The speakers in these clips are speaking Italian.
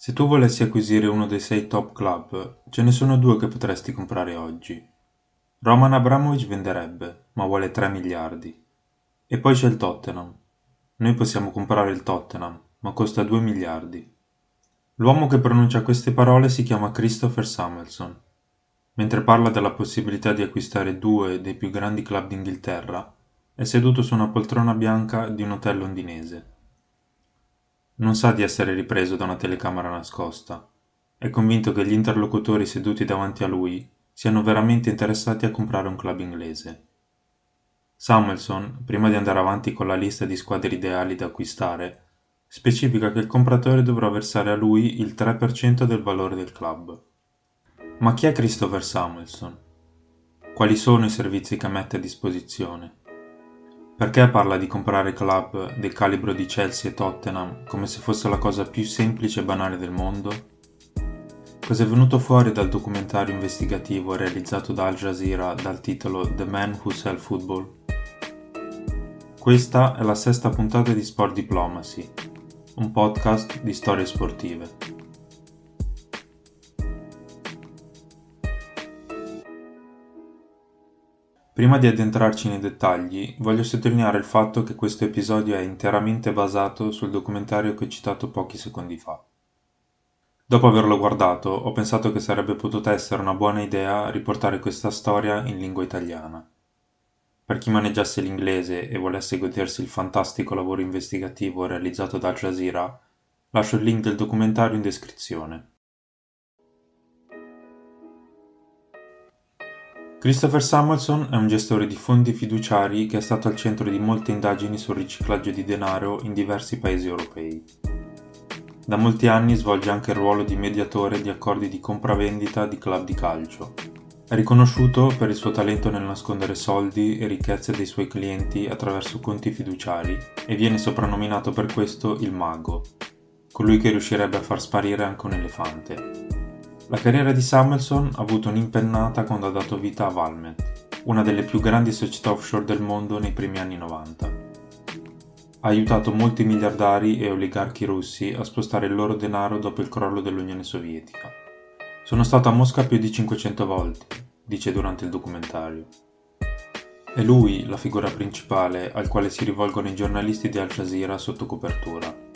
Se tu volessi acquisire uno dei sei top club, ce ne sono due che potresti comprare oggi. Roman Abramovich venderebbe, ma vuole 3 miliardi. E poi c'è il Tottenham. Noi possiamo comprare il Tottenham, ma costa 2 miliardi. L'uomo che pronuncia queste parole si chiama Christopher Samuelson. Mentre parla della possibilità di acquistare due dei più grandi club d'Inghilterra, è seduto su una poltrona bianca di un hotel londinese. Non sa di essere ripreso da una telecamera nascosta. È convinto che gli interlocutori seduti davanti a lui siano veramente interessati a comprare un club inglese. Samuelson, prima di andare avanti con la lista di squadre ideali da acquistare, specifica che il compratore dovrà versare a lui il 3% del valore del club. Ma chi è Christopher Samuelson? Quali sono i servizi che mette a disposizione? Perché parla di comprare club del calibro di Chelsea e Tottenham come se fosse la cosa più semplice e banale del mondo? Cos'è venuto fuori dal documentario investigativo realizzato da Al Jazeera dal titolo The Man Who Sell Football? Questa è la sesta puntata di Sport Diplomacy, un podcast di storie sportive. Prima di addentrarci nei dettagli, voglio sottolineare il fatto che questo episodio è interamente basato sul documentario che ho citato pochi secondi fa. Dopo averlo guardato, ho pensato che sarebbe potuta essere una buona idea riportare questa storia in lingua italiana. Per chi maneggiasse l'inglese e volesse godersi il fantastico lavoro investigativo realizzato da Al Jazeera, lascio il link del documentario in descrizione. Christopher Samuelson è un gestore di fondi fiduciari che è stato al centro di molte indagini sul riciclaggio di denaro in diversi paesi europei. Da molti anni svolge anche il ruolo di mediatore di accordi di compravendita di club di calcio. È riconosciuto per il suo talento nel nascondere soldi e ricchezze dei suoi clienti attraverso conti fiduciari e viene soprannominato per questo il mago, colui che riuscirebbe a far sparire anche un elefante. La carriera di Samuelson ha avuto un'impennata quando ha dato vita a Valmet, una delle più grandi società offshore del mondo nei primi anni 90. Ha aiutato molti miliardari e oligarchi russi a spostare il loro denaro dopo il crollo dell'Unione Sovietica. Sono stato a Mosca più di 500 volte, dice durante il documentario. È lui la figura principale al quale si rivolgono i giornalisti di Al Jazeera sotto copertura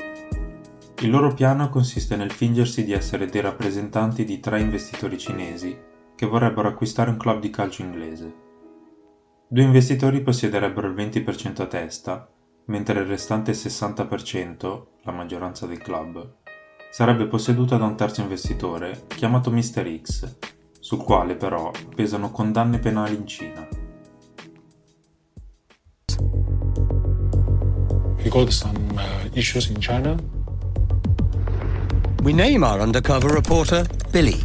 il loro piano consiste nel fingersi di essere dei rappresentanti di tre investitori cinesi che vorrebbero acquistare un club di calcio inglese. Due investitori possiederebbero il 20% a testa, mentre il restante 60%, la maggioranza del club, sarebbe posseduta da un terzo investitore chiamato Mr. X, sul quale però pesano condanne penali in Cina. We got some uh, issues in China We name our undercover reporter Billy.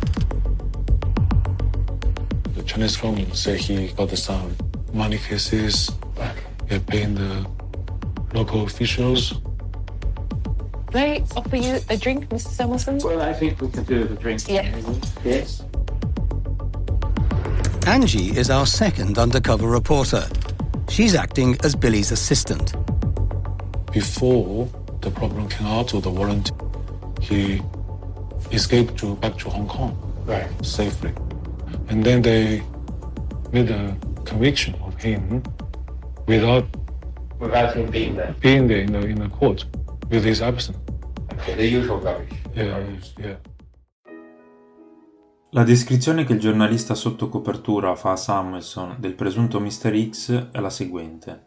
The Chinese phone say he got some money cases, yeah, paying the local officials. They offer you a drink, Mr. Samuelson? Well, I think we can do the drink. Yes. Yes. Angie is our second undercover reporter. She's acting as Billy's assistant. Before the problem came out of the warrant, he escaped to back to Hong Kong Right. safely. And then they made a conviction of him without Without him being there. being there in the, in the court with his absence. Okay, the usual rubbish. Yeah, yeah. La descrizione che il giornalista sotto copertura fa a Samuelson del presunto Mr. X è la seguente.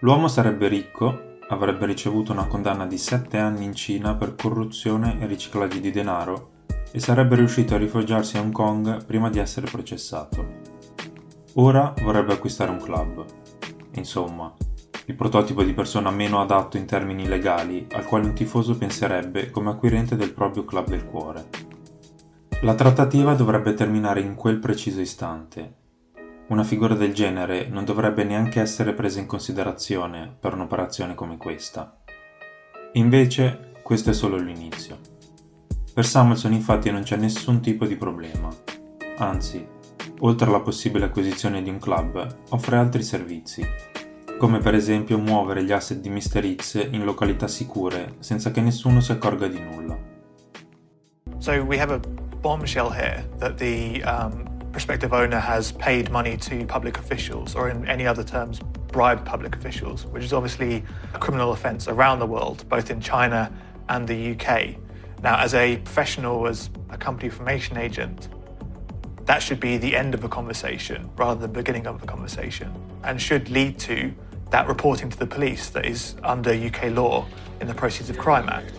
L'uomo sarebbe ricco, avrebbe ricevuto una condanna di 7 anni in Cina per corruzione e riciclaggio di denaro e sarebbe riuscito a rifugiarsi a Hong Kong prima di essere processato. Ora vorrebbe acquistare un club. Insomma, il prototipo di persona meno adatto in termini legali al quale un tifoso penserebbe come acquirente del proprio club del cuore. La trattativa dovrebbe terminare in quel preciso istante una figura del genere non dovrebbe neanche essere presa in considerazione per un'operazione come questa. Invece, questo è solo l'inizio. Per Samuelson infatti non c'è nessun tipo di problema. Anzi, oltre alla possibile acquisizione di un club, offre altri servizi, come per esempio muovere gli asset di Mr. X in località sicure senza che nessuno si accorga di nulla. So we have a bombshell here that the um, prospective owner has paid money to public officials, or in any other terms, bribed public officials, which is obviously a criminal offence around the world, both in China and the UK. Now, as a professional, as a company information agent, that should be the end of a conversation rather than the beginning of a conversation and should lead to that reporting to the police that is under UK law in the Proceeds of Crime Act.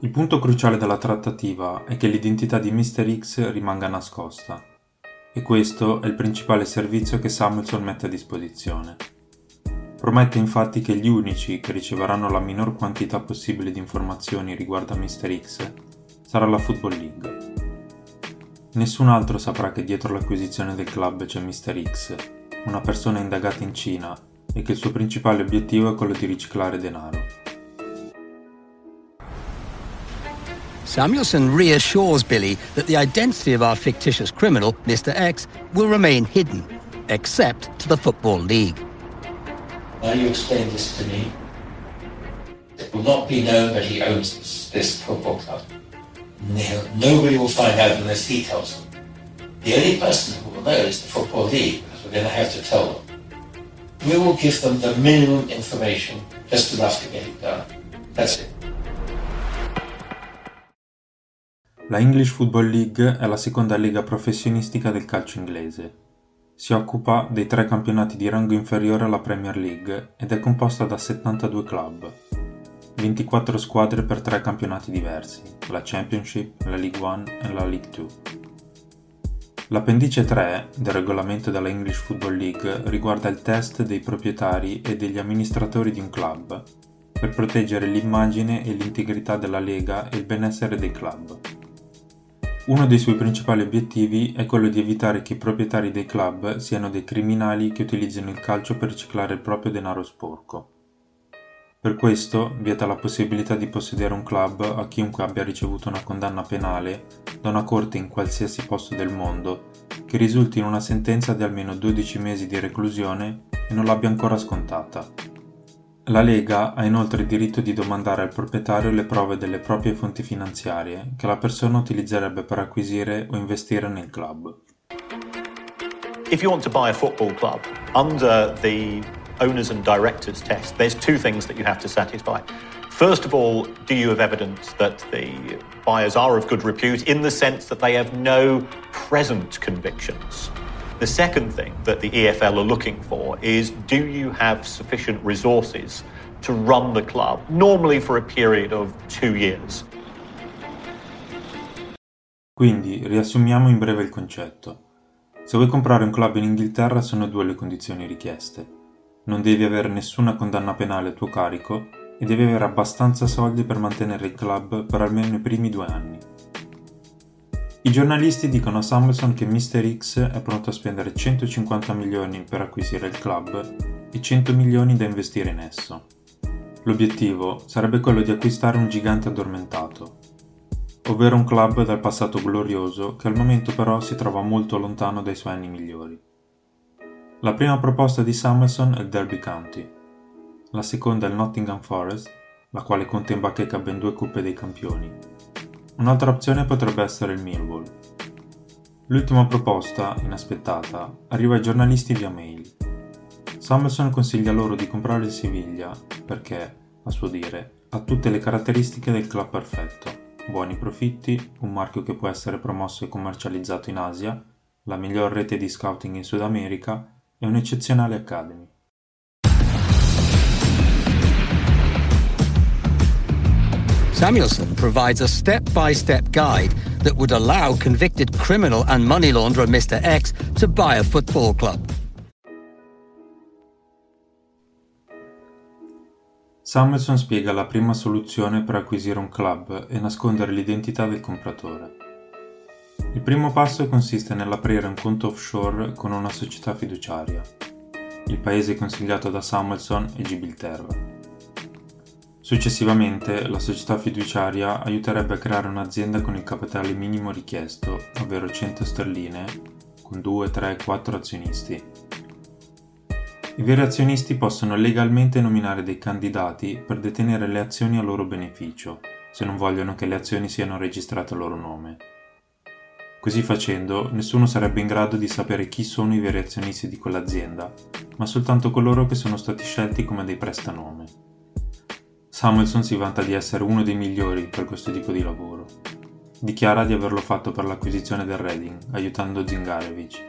Il punto cruciale della trattativa è che l'identità di Mr. X rimanga nascosta, e questo è il principale servizio che Samuelson mette a disposizione. Promette infatti che gli unici che riceveranno la minor quantità possibile di informazioni riguardo a Mr. X sarà la Football League. Nessun altro saprà che dietro l'acquisizione del club c'è Mr. X, una persona indagata in Cina e che il suo principale obiettivo è quello di riciclare denaro. Samuelson reassures Billy that the identity of our fictitious criminal, Mr. X, will remain hidden, except to the Football League. Now you explain this to me. It will not be known that he owns this, this football club. No, nobody will find out unless he tells them. The only person who will know is the Football League, because we're going to have to tell them. We will give them the minimum information, just enough to get it done. That's it. La English Football League è la seconda lega professionistica del calcio inglese. Si occupa dei tre campionati di rango inferiore alla Premier League ed è composta da 72 club, 24 squadre per tre campionati diversi, la Championship, la League One e la League Two. L'appendice 3 del regolamento della English Football League riguarda il test dei proprietari e degli amministratori di un club per proteggere l'immagine e l'integrità della lega e il benessere dei club. Uno dei suoi principali obiettivi è quello di evitare che i proprietari dei club siano dei criminali che utilizzino il calcio per riciclare il proprio denaro sporco. Per questo vieta la possibilità di possedere un club a chiunque abbia ricevuto una condanna penale da una corte in qualsiasi posto del mondo che risulti in una sentenza di almeno 12 mesi di reclusione e non l'abbia ancora scontata. La Lega ha inoltre il diritto di domandare al proprietario le prove delle proprie fonti finanziarie che la persona utilizzerebbe per acquisire o investire nel club. If you want to buy a football club under the owners and directors test, there's two things that you have to satisfy. First of all, do you have evidence that the buyers are of good repute in the sense that they have no present convictions? The second thing that the EFL are looking for is do you have sufficient resources to run the club, normally for a period of two years? Quindi, riassumiamo in breve il concetto. Se vuoi comprare un club in Inghilterra sono due le condizioni richieste. Non devi avere nessuna condanna penale a tuo carico e devi avere abbastanza soldi per mantenere il club per almeno i primi due anni. I giornalisti dicono a Samuelson che Mr. X è pronto a spendere 150 milioni per acquisire il club e 100 milioni da investire in esso. L'obiettivo sarebbe quello di acquistare un gigante addormentato, ovvero un club dal passato glorioso che al momento però si trova molto lontano dai suoi anni migliori. La prima proposta di Samuelson è il Derby County, la seconda è il Nottingham Forest, la quale conta in bacheca ben due coppe dei campioni, Un'altra opzione potrebbe essere il Millwall. L'ultima proposta, inaspettata, arriva ai giornalisti via mail. Samuelson consiglia loro di comprare il Siviglia perché, a suo dire, ha tutte le caratteristiche del club perfetto. Buoni profitti, un marchio che può essere promosso e commercializzato in Asia, la miglior rete di scouting in Sud America e un'eccezionale academy. Samuelson provides a step by step guide that would allow convicted criminal and money launderer Mr. X to buy a football club. Samuelson spiega la prima soluzione per acquisire un club e nascondere l'identità del compratore. Il primo passo consiste nell'aprire un conto offshore con una società fiduciaria. Il paese consigliato da Samuelson è Gibilterra. Successivamente la società fiduciaria aiuterebbe a creare un'azienda con il capitale minimo richiesto, ovvero 100 sterline, con 2, 3, 4 azionisti. I veri azionisti possono legalmente nominare dei candidati per detenere le azioni a loro beneficio, se non vogliono che le azioni siano registrate a loro nome. Così facendo, nessuno sarebbe in grado di sapere chi sono i veri azionisti di quell'azienda, ma soltanto coloro che sono stati scelti come dei prestanome. Samuelson si vanta di essere uno dei migliori per questo tipo di lavoro. Dichiara di averlo fatto per l'acquisizione del Reading, aiutando Zingarevich,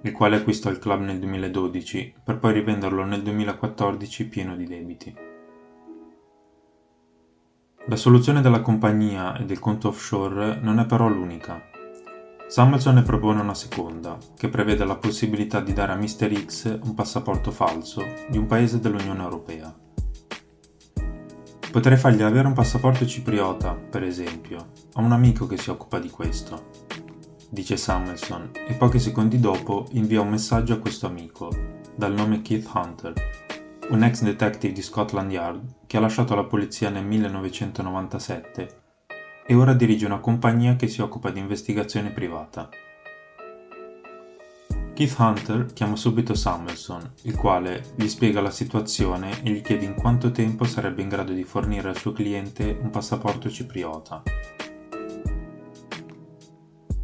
il quale acquistò il club nel 2012 per poi rivenderlo nel 2014 pieno di debiti. La soluzione della compagnia e del conto offshore non è però l'unica. Samuelson ne propone una seconda, che prevede la possibilità di dare a Mr. X un passaporto falso di un paese dell'Unione Europea. Potrei fargli avere un passaporto cipriota, per esempio. Ho un amico che si occupa di questo, dice Samuelson e pochi secondi dopo invia un messaggio a questo amico, dal nome Keith Hunter, un ex detective di Scotland Yard che ha lasciato la polizia nel 1997 e ora dirige una compagnia che si occupa di investigazione privata. Keith Hunter chiama subito Samuelson, il quale gli spiega la situazione e gli chiede in quanto tempo sarebbe in grado di fornire al suo cliente un passaporto cipriota.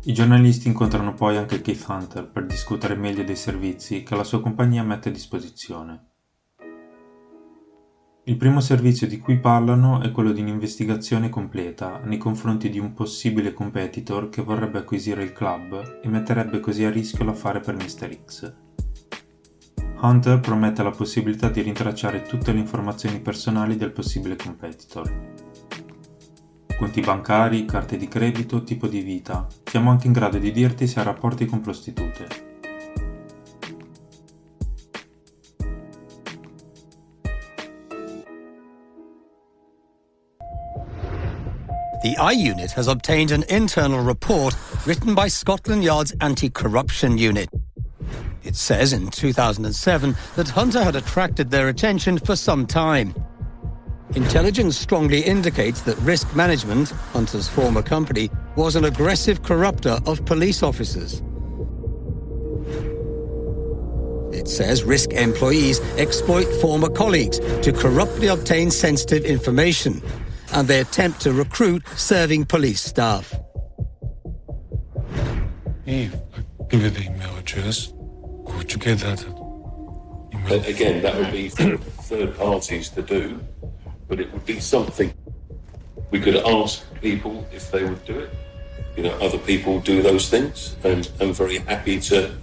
I giornalisti incontrano poi anche Keith Hunter per discutere meglio dei servizi che la sua compagnia mette a disposizione. Il primo servizio di cui parlano è quello di un'investigazione completa nei confronti di un possibile competitor che vorrebbe acquisire il club e metterebbe così a rischio l'affare per Mr. X. Hunter promette la possibilità di rintracciare tutte le informazioni personali del possibile competitor. Conti bancari, carte di credito, tipo di vita. Siamo anche in grado di dirti se ha rapporti con prostitute. The I Unit has obtained an internal report written by Scotland Yard's anti corruption unit. It says in 2007 that Hunter had attracted their attention for some time. Intelligence strongly indicates that Risk Management, Hunter's former company, was an aggressive corrupter of police officers. It says risk employees exploit former colleagues to corruptly obtain sensitive information and they attempt to recruit serving police staff. Eve, I give you the email address. Could you get that email? Again, that would be for third parties to do, but it would be something we could ask people if they would do it. You know, other people do those things, and I'm very happy to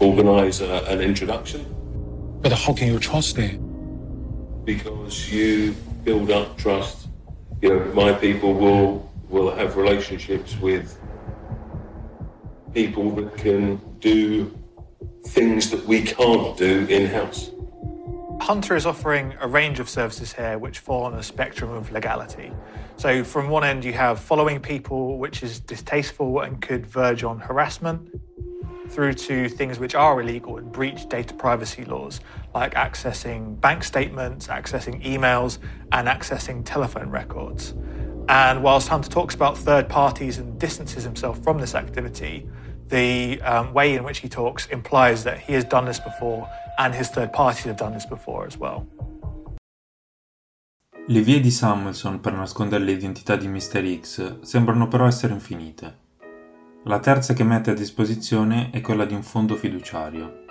organise a, an introduction But how can you trust it? because you build up trust. You know, my people will will have relationships with people that can do things that we can't do in house. Hunter is offering a range of services here which fall on a spectrum of legality. So, from one end, you have following people, which is distasteful and could verge on harassment, through to things which are illegal and breach data privacy laws, like accessing bank statements, accessing emails, and accessing telephone records. And whilst Hunter talks about third parties and distances himself from this activity, the um, way in which he talks implies that he has done this before and his third parties have done this before as well. Le vie di Samuelson per nascondere l'identità di Mr. X sembrano però essere infinite. La terza che mette a disposizione è quella di un fondo fiduciario.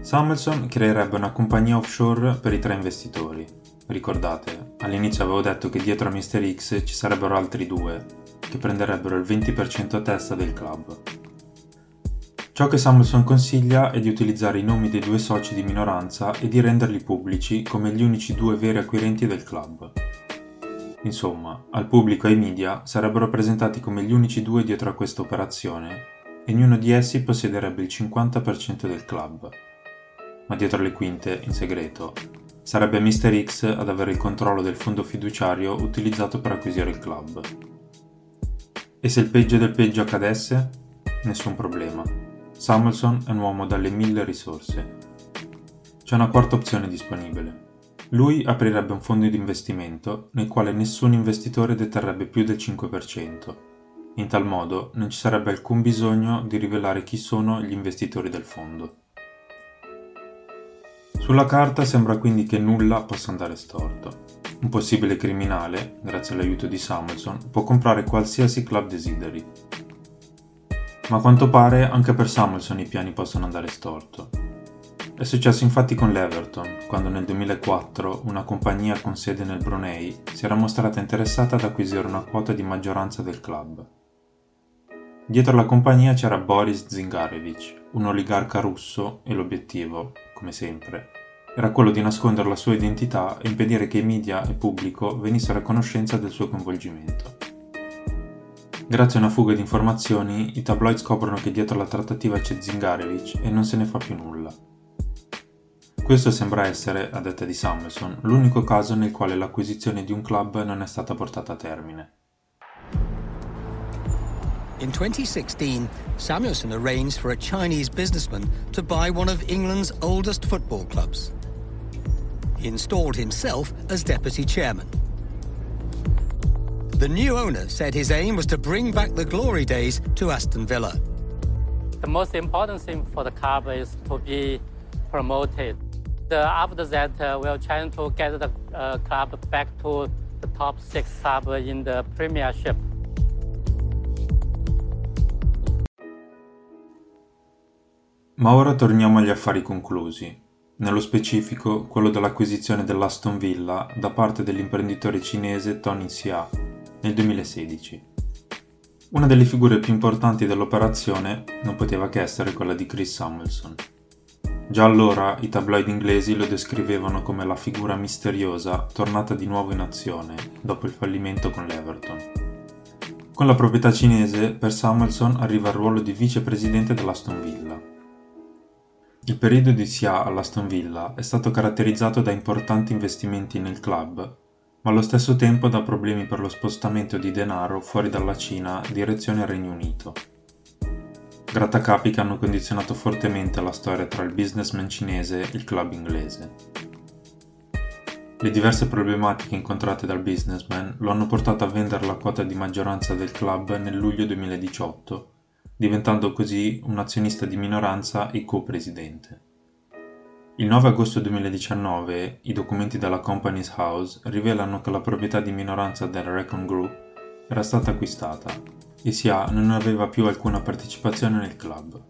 Samuelson creerebbe una compagnia offshore per i tre investitori. Ricordate, all'inizio avevo detto che dietro a Mr. X ci sarebbero altri due, che prenderebbero il 20% a testa del club. Ciò che Samuelson consiglia è di utilizzare i nomi dei due soci di minoranza e di renderli pubblici come gli unici due veri acquirenti del club. Insomma, al pubblico e ai media sarebbero presentati come gli unici due dietro a questa operazione e ognuno di essi possederebbe il 50% del club. Ma dietro le quinte, in segreto, sarebbe Mr. X ad avere il controllo del fondo fiduciario utilizzato per acquisire il club. E se il peggio del peggio accadesse? Nessun problema. Samuelson è un uomo dalle mille risorse. C'è una quarta opzione disponibile. Lui aprirebbe un fondo di investimento nel quale nessun investitore deterrebbe più del 5%. In tal modo non ci sarebbe alcun bisogno di rivelare chi sono gli investitori del fondo. Sulla carta sembra quindi che nulla possa andare storto. Un possibile criminale, grazie all'aiuto di Samuelson, può comprare qualsiasi club desideri. Ma a quanto pare anche per Samuelson i piani possono andare storto. È successo infatti con l'Everton, quando nel 2004 una compagnia con sede nel Brunei si era mostrata interessata ad acquisire una quota di maggioranza del club. Dietro la compagnia c'era Boris Zingarevich, un oligarca russo, e l'obiettivo, come sempre, era quello di nascondere la sua identità e impedire che i media e pubblico venissero a conoscenza del suo coinvolgimento. Grazie a una fuga di informazioni, i tabloid scoprono che dietro la trattativa c'è Zingarevich e non se ne fa più nulla. Questo sembra essere, a detta di Samuelson, l'unico caso nel quale l'acquisizione di un club non è stata portata a termine. In 2016, Samuelson arranged for a Chinese businessman to buy one of England's oldest football clubs. He installed himself as deputy chairman. The new owner said his aim was to bring back the glory days to Aston Villa. The most important thing for the club is to be promoted. After that, uh, we're trying to get the uh, club back to the top six club in the Premiership. Ma ora torniamo agli affari conclusi, nello specifico quello dell'acquisizione dell'Aston Villa da parte dell'imprenditore cinese Tony Xia nel 2016. Una delle figure più importanti dell'operazione non poteva che essere quella di Chris Samuelson. Già allora i tabloid inglesi lo descrivevano come la figura misteriosa tornata di nuovo in azione dopo il fallimento con l'Everton. Con la proprietà cinese, per Samuelson arriva il ruolo di vicepresidente dell'Aston Villa il periodo di Sia all'Aston Villa è stato caratterizzato da importanti investimenti nel club, ma allo stesso tempo da problemi per lo spostamento di denaro fuori dalla Cina direzione al Regno Unito. Grattacapi che hanno condizionato fortemente la storia tra il businessman cinese e il club inglese. Le diverse problematiche incontrate dal businessman lo hanno portato a vendere la quota di maggioranza del club nel luglio 2018 diventando così un azionista di minoranza e co-presidente. Il 9 agosto 2019 i documenti della Companies House rivelano che la proprietà di minoranza del Recon Group era stata acquistata SIA non aveva più alcuna partecipazione nel club.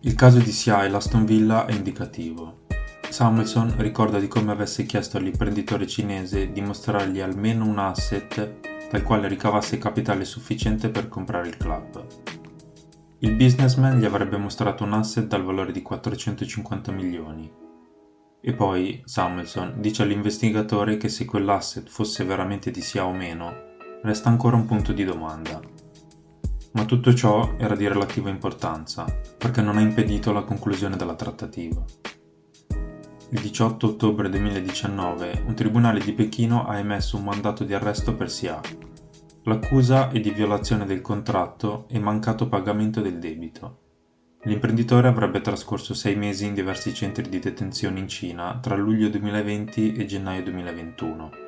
Il caso di SIA e l'Aston Villa è indicativo. Samuelson ricorda di come avesse chiesto all'imprenditore cinese di mostrargli almeno un asset dal quale ricavasse capitale sufficiente per comprare il club. Il businessman gli avrebbe mostrato un asset dal valore di 450 milioni. E poi Samuelson dice all'investigatore che se quell'asset fosse veramente di sia o meno, resta ancora un punto di domanda. Ma tutto ciò era di relativa importanza, perché non ha impedito la conclusione della trattativa. Il 18 ottobre 2019 un tribunale di Pechino ha emesso un mandato di arresto per Sia. L'accusa è di violazione del contratto e mancato pagamento del debito. L'imprenditore avrebbe trascorso sei mesi in diversi centri di detenzione in Cina tra luglio 2020 e gennaio 2021,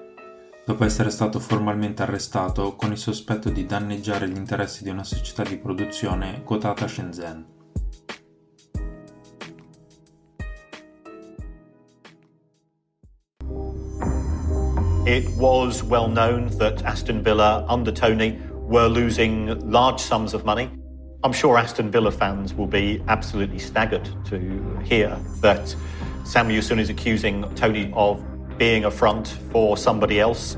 dopo essere stato formalmente arrestato con il sospetto di danneggiare gli interessi di una società di produzione quotata a Shenzhen. It was well known that Aston Villa under Tony were losing large sums of money. I'm sure Aston Villa fans will be absolutely staggered to hear that Samuelson is accusing Tony of being a front for somebody else.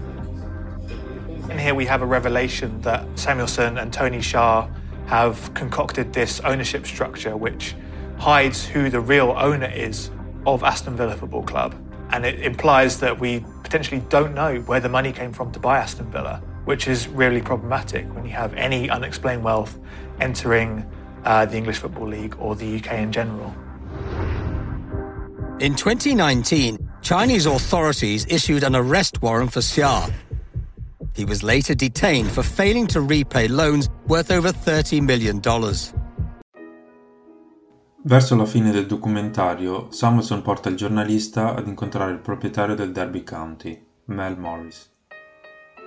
And here we have a revelation that Samuelson and Tony Shah have concocted this ownership structure which hides who the real owner is of Aston Villa Football Club. And it implies that we potentially don't know where the money came from to buy Aston Villa, which is really problematic when you have any unexplained wealth entering uh, the English Football League or the UK in general. In 2019, Chinese authorities issued an arrest warrant for Xia. He was later detained for failing to repay loans worth over $30 million. Verso la fine del documentario, Samuelson porta il giornalista ad incontrare il proprietario del Derby County, Mel Morris.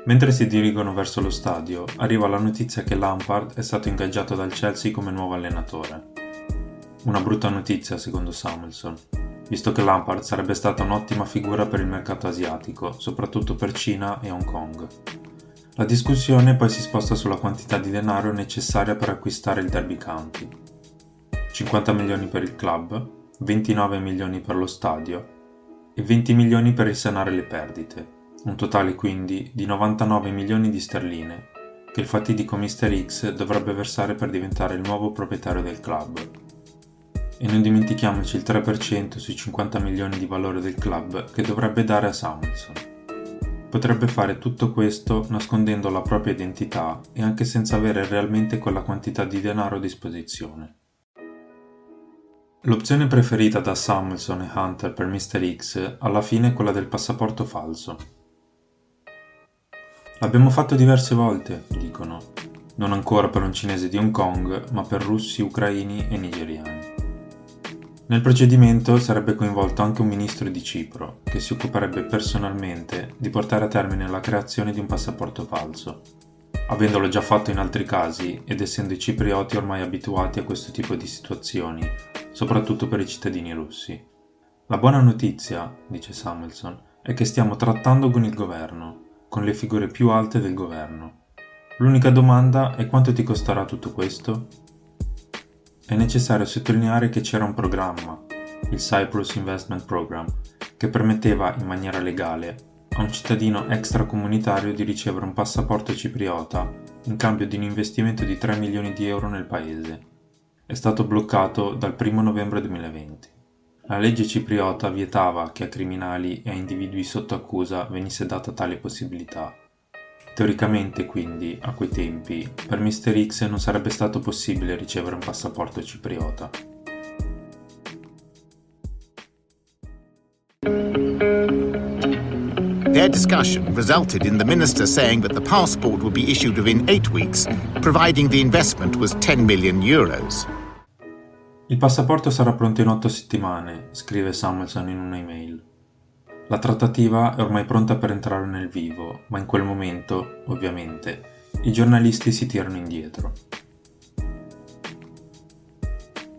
Mentre si dirigono verso lo stadio, arriva la notizia che Lampard è stato ingaggiato dal Chelsea come nuovo allenatore. una brutta notizia secondo Samuelson, visto che Lampard sarebbe stata un'ottima figura per il mercato asiatico, soprattutto per Cina e Hong Kong. La discussione poi si sposta sulla quantità di denaro necessaria per acquistare il Derby County. 50 milioni per il club, 29 milioni per lo stadio e 20 milioni per risanare le perdite, un totale quindi di 99 milioni di sterline che il fatidico Mr. X dovrebbe versare per diventare il nuovo proprietario del club. E non dimentichiamoci il 3% sui 50 milioni di valore del club che dovrebbe dare a Samuelson. Potrebbe fare tutto questo nascondendo la propria identità e anche senza avere realmente quella quantità di denaro a disposizione. L'opzione preferita da Samuelson e Hunter per Mr. X alla fine è quella del passaporto falso. L'abbiamo fatto diverse volte, dicono, non ancora per un cinese di Hong Kong, ma per russi, ucraini e nigeriani. Nel procedimento sarebbe coinvolto anche un ministro di Cipro, che si occuperebbe personalmente di portare a termine la creazione di un passaporto falso, avendolo già fatto in altri casi ed essendo i ciprioti ormai abituati a questo tipo di situazioni, soprattutto per i cittadini russi. La buona notizia, dice Samuelson, è che stiamo trattando con il governo con le figure più alte del governo. L'unica domanda è quanto ti costerà tutto questo? È necessario sottolineare che c'era un programma, il Cyprus Investment Program, che permetteva in maniera legale a un cittadino extracomunitario di ricevere un passaporto cipriota in cambio di un investimento di 3 milioni di euro nel paese. È stato bloccato dal 1 novembre 2020. La legge cipriota vietava che a criminali e a individui sotto accusa venisse data tale possibilità. Teoricamente, quindi, a quei tempi, per Mr. X non sarebbe stato possibile ricevere un passaporto cipriota. Their discussion resulted in the minister saying that the passport would be issued within eight weeks, providing the investment was 10 million euros. Il passaporto sarà pronto in otto settimane, scrive Samuelson in una email. La trattativa è ormai pronta per entrare nel vivo, ma in quel momento, ovviamente, i giornalisti si tirano indietro.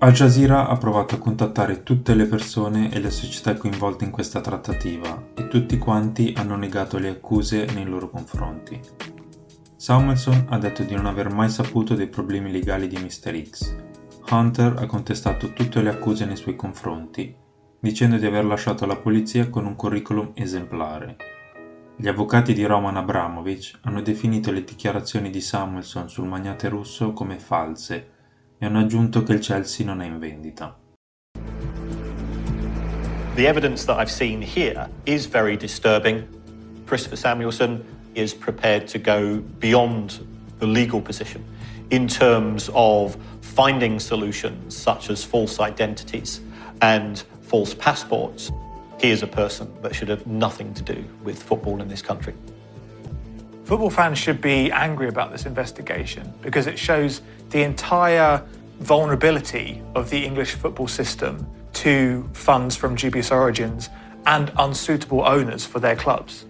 Al Jazeera ha provato a contattare tutte le persone e le società coinvolte in questa trattativa e tutti quanti hanno negato le accuse nei loro confronti. Samuelson ha detto di non aver mai saputo dei problemi legali di Mr. X Hunter ha contestato tutte le accuse nei suoi confronti, dicendo di aver lasciato la polizia con un curriculum esemplare. Gli avvocati di Roman Abramovich hanno definito le dichiarazioni di Samuelson sul magnate russo come false e hanno aggiunto che il Chelsea non è in vendita. The evidence that I've seen here is very disturbing. Christopher Samuelson is prepared to go beyond the legal position in terms of finding solutions such as false identities and false passports. He is a person that should have nothing to do with football in this country. Football fans should be angry about this investigation because it shows the entire vulnerability of the English football system to funds from dubious origins and unsuitable owners for their clubs.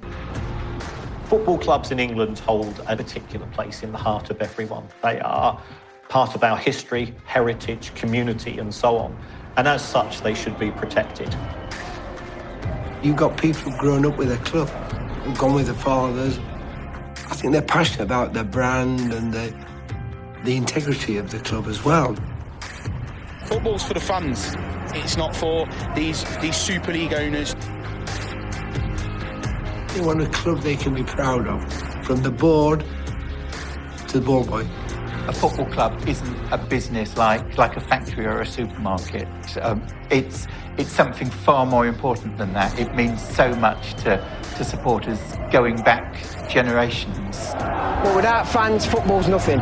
Football clubs in England hold a particular place in the heart of everyone. They are part of our history, heritage, community, and so on. And as such, they should be protected. You've got people who've grown up with a club, who've gone with their fathers. I think they're passionate about their brand and the, the integrity of the club as well. Football's for the fans. It's not for these these Super League owners. They want a club they can be proud of, from the board to the ball boy. A football club isn't a business like, like a factory or a supermarket. Um, it's, it's something far more important than that. It means so much to, to supporters going back generations. But without fans, football's nothing.